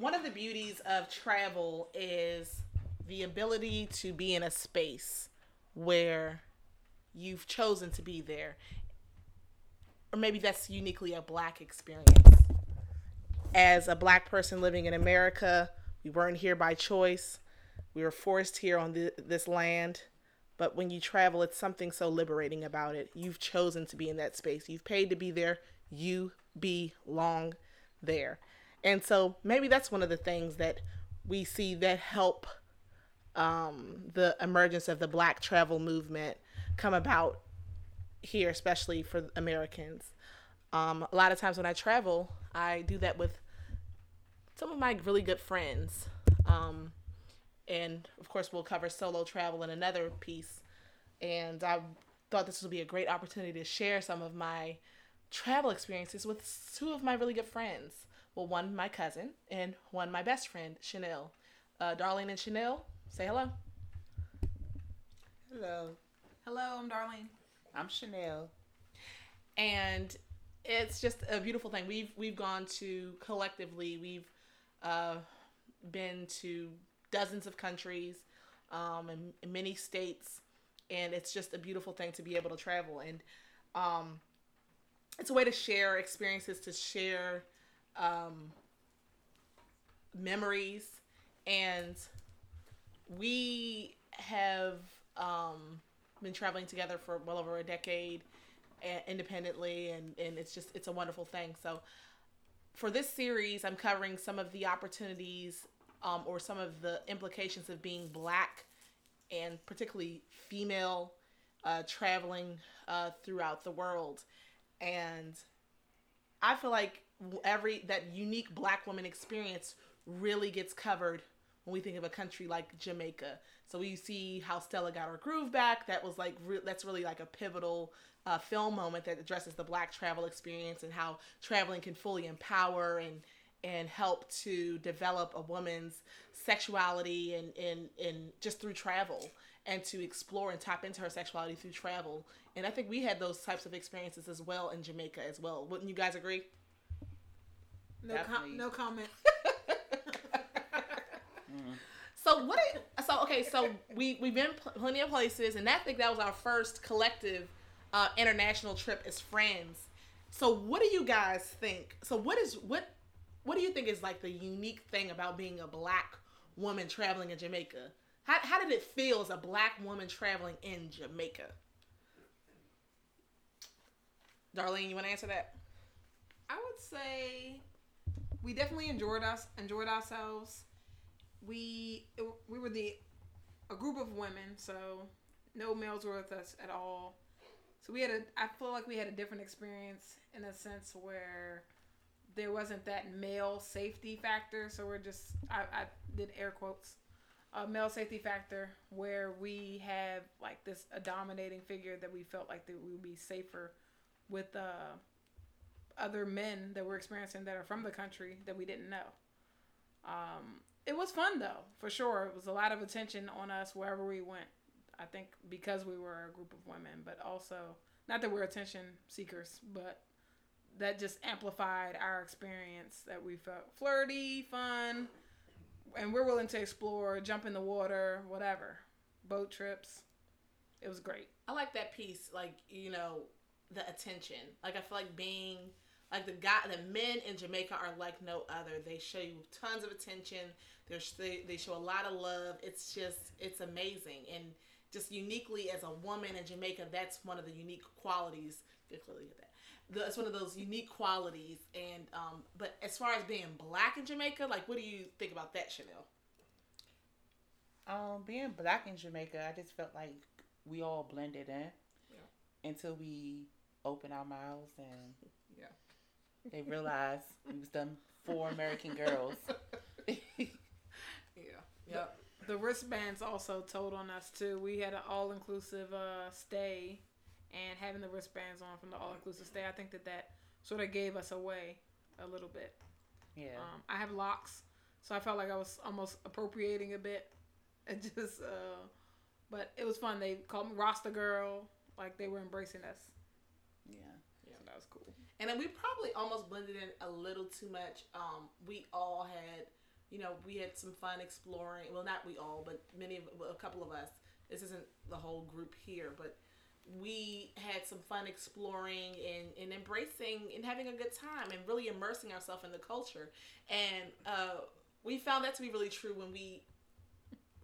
one of the beauties of travel is the ability to be in a space where you've chosen to be there. Or maybe that's uniquely a black experience. As a black person living in America, we weren't here by choice. We were forced here on this land. But when you travel, it's something so liberating about it. You've chosen to be in that space. You've paid to be there. You belong there. And so maybe that's one of the things that we see that help um, the emergence of the black travel movement come about here, especially for Americans. Um, a lot of times when I travel, I do that with some of my really good friends. Um, and of course, we'll cover solo travel in another piece. And I thought this would be a great opportunity to share some of my travel experiences with two of my really good friends. Well, one my cousin and one my best friend, Chanel. Uh, Darlene and Chanel, say hello. Hello. Hello, I'm Darlene. I'm Chanel. And it's just a beautiful thing. We've we've gone to collectively. We've uh, been to dozens of countries, um, and, and many states, and it's just a beautiful thing to be able to travel. And um, it's a way to share experiences, to share um, memories, and we have um, been traveling together for well over a decade independently and, and it's just it's a wonderful thing. So for this series i'm covering some of the opportunities um, or some of the implications of being black and particularly female uh, traveling uh, throughout the world. And i feel like every that unique black woman experience really gets covered when we think of a country like Jamaica. So we see how Stella got her groove back. That was like re- that's really like a pivotal uh, film moment that addresses the black travel experience and how traveling can fully empower and and help to develop a woman's sexuality and and, and just through travel and to explore and tap into her sexuality through travel. And I think we had those types of experiences as well in Jamaica as well. Wouldn't you guys agree? No, com- no comment. So what? Is, so okay. So we we've been pl- plenty of places, and I think that was our first collective uh, international trip as friends. So what do you guys think? So what is what? What do you think is like the unique thing about being a black woman traveling in Jamaica? How how did it feel as a black woman traveling in Jamaica? Darlene, you want to answer that? I would say we definitely enjoyed us enjoyed ourselves. We it, we were the a group of women, so no males were with us at all. So we had a I feel like we had a different experience in a sense where there wasn't that male safety factor. So we're just I, I did air quotes a male safety factor where we have like this a dominating figure that we felt like that we would be safer with uh other men that we're experiencing that are from the country that we didn't know. Um, it was fun though, for sure. It was a lot of attention on us wherever we went. I think because we were a group of women, but also not that we're attention seekers, but that just amplified our experience that we felt flirty, fun, and we're willing to explore, jump in the water, whatever. Boat trips. It was great. I like that piece, like, you know, the attention. Like I feel like being like the guy the men in Jamaica are like no other. They show you tons of attention. There's they, they show a lot of love. It's just it's amazing and just uniquely as a woman in Jamaica, that's one of the unique qualities. You clearly get that. That's one of those unique qualities. And um, but as far as being black in Jamaica, like what do you think about that, Chanel? Um, being black in Jamaica, I just felt like we all blended in yeah. until we opened our mouths and yeah, they realized we was done four American girls. yeah, yeah. The, wristbands also told on us too. We had an all inclusive uh, stay, and having the wristbands on from the all inclusive stay, I think that that sort of gave us away a little bit. Yeah. Um, I have locks, so I felt like I was almost appropriating a bit, and just. Uh, but it was fun. They called me Rasta Girl. Like they were embracing us. Yeah. Yeah. So that was cool. And then we probably almost blended in a little too much. Um, we all had you know, we had some fun exploring. Well, not we all, but many of well, a couple of us. This isn't the whole group here, but we had some fun exploring and, and embracing and having a good time and really immersing ourselves in the culture. And uh, we found that to be really true when we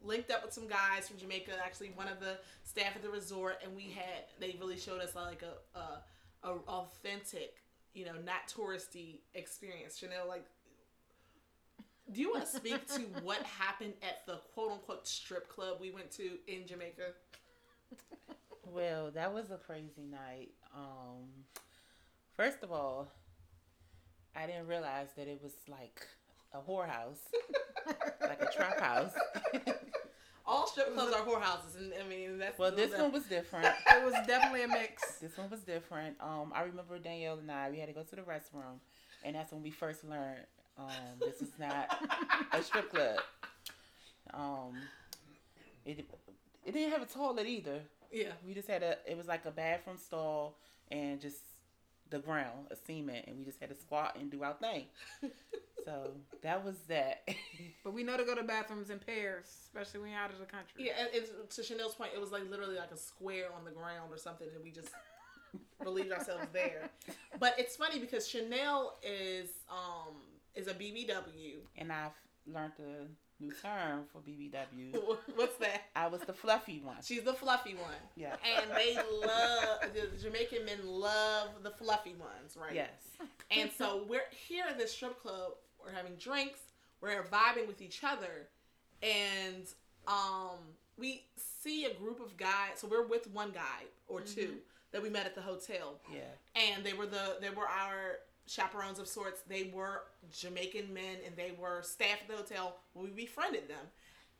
linked up with some guys from Jamaica, actually one of the staff at the resort, and we had they really showed us like a, a, a authentic, you know, not touristy experience. Chanel, like, do you want to speak to what happened at the quote unquote strip club we went to in Jamaica? Well, that was a crazy night. Um, first of all, I didn't realize that it was like a whorehouse, like a trap house. All strip clubs are whorehouses, and I mean that's. Well, this one was different. it was definitely a mix. This one was different. Um, I remember Danielle and I. We had to go to the restroom, and that's when we first learned um, this is not a strip club. Um, it it didn't have a toilet either. Yeah. We just had a. It was like a bathroom stall and just the ground, a cement, and we just had to squat and do our thing. so that was that. but we know to go to bathrooms in pairs, especially when you're out of the country. Yeah, and, and to Chanel's point, it was like literally like a square on the ground or something, and we just believed ourselves there. But it's funny because Chanel is um is a BBW, and I've learned to new term for BBW. What's that? I was the fluffy one. She's the fluffy one. Yeah. And they love the Jamaican men love the fluffy ones, right? Yes. And so we're here at this strip club. We're having drinks. We're vibing with each other, and um, we see a group of guys. So we're with one guy or 2 mm-hmm. that we met at the hotel. Yeah. And they were the they were our chaperones of sorts. They were Jamaican men and they were staff at the hotel. We befriended them.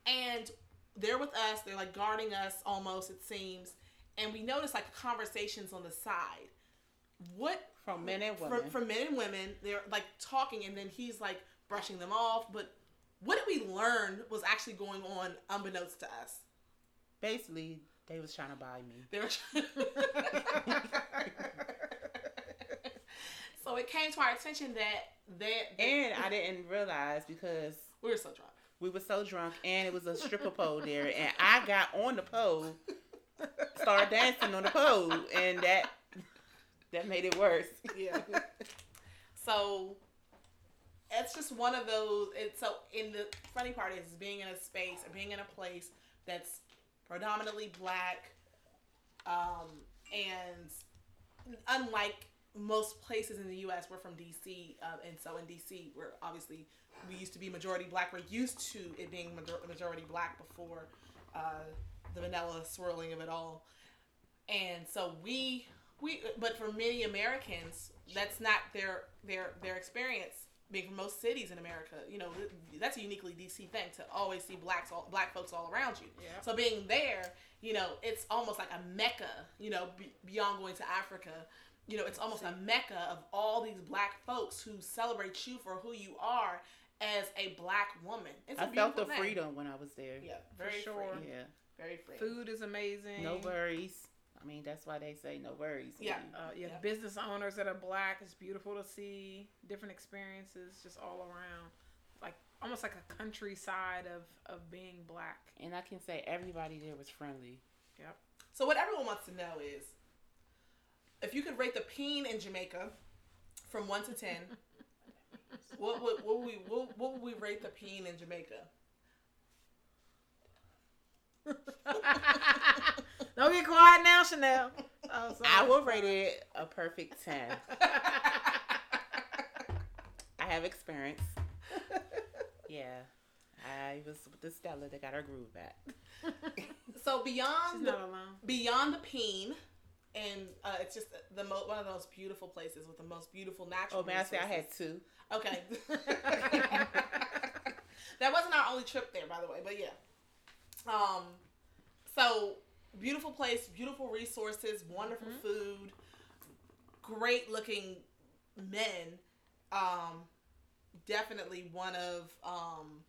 And they're with us. They're like guarding us almost, it seems. And we noticed like conversations on the side. What from men and women? From, from men and women, they're like talking, and then he's like brushing them off. But what did we learn was actually going on unbeknownst to us? Basically, they was trying to buy me. They were. So it came to our attention that that, and I didn't realize because we were so drunk. We were so drunk, and it was a stripper pole there, and I got on the pole, started dancing on the pole, and that that made it worse. Yeah. so it's just one of those. It's so in the funny part is being in a space or being in a place that's predominantly black, um, and unlike most places in the U.S. We're from D.C. Uh, and so in D.C. we're obviously we used to be majority black. We're used to it being majority black before uh, the vanilla swirling of it all, and so we we. But for many Americans, that's not their their their experience. Being from most cities in America, you know that's a uniquely DC thing to always see blacks, all, black folks all around you. Yeah. So being there, you know, it's almost like a mecca. You know, beyond going to Africa you know, it's almost a mecca of all these black folks who celebrate you for who you are as a black woman. It's I felt the thing. freedom when I was there. Yeah, very sure. Free. Yeah, very free. Food is amazing. No worries. I mean, that's why they say no worries. Yeah, uh, yeah. yeah. Business owners that are black, it's beautiful to see. Different experiences, just all around, like almost like a countryside of of being black. And I can say everybody there was friendly. Yep. So what everyone wants to know is if you could rate the peen in Jamaica from one to ten, what would what would we what, what would we rate the peen in Jamaica? Don't get quiet now, Chanel. Oh, I will rate it a perfect ten. I have experience. Yeah, I was with the Stella that got her groove back. so beyond the, beyond the peen, and uh, it's just the mo- one of the most beautiful places with the most beautiful natural. Oh man, I say I had two. Okay. that wasn't our only trip there, by the way, but yeah. Um, so beautiful place, beautiful resources, wonderful mm-hmm. food, great looking men. Um, definitely one of um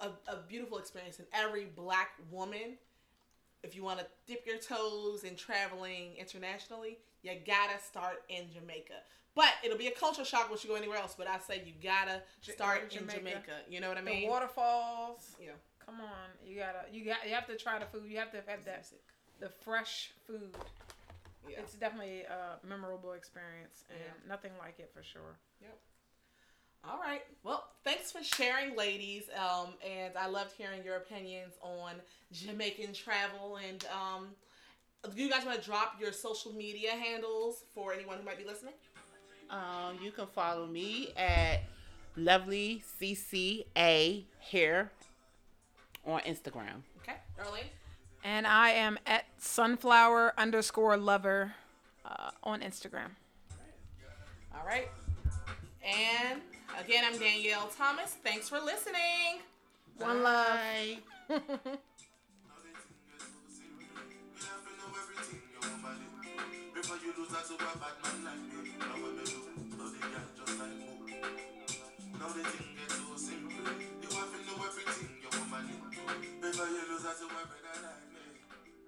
a, a, a beautiful experience, and every black woman if you want to dip your toes in traveling internationally, you gotta start in Jamaica. But it'll be a culture shock once you go anywhere else. But I say you gotta start Jamaica. in Jamaica. You know what I mean? The waterfalls. Yeah. Come on, you gotta you got you have to try the food. You have to have that the fresh food. Yeah. It's definitely a memorable experience and yeah. nothing like it for sure. Yep. All right. Well, thanks for sharing, ladies. Um, and I loved hearing your opinions on Jamaican travel. And um, do you guys want to drop your social media handles for anyone who might be listening? Um, you can follow me at lovely CCA hair on Instagram. Okay, Early. And I am at sunflower underscore lover uh, on Instagram. All right. And Again, I'm Danielle Thomas. Thanks for listening. One love. Before you lose that super bad man like me, now what me do? Now they just like. Now get so simple. You have to know everything your woman need. Before you lose that super bad man like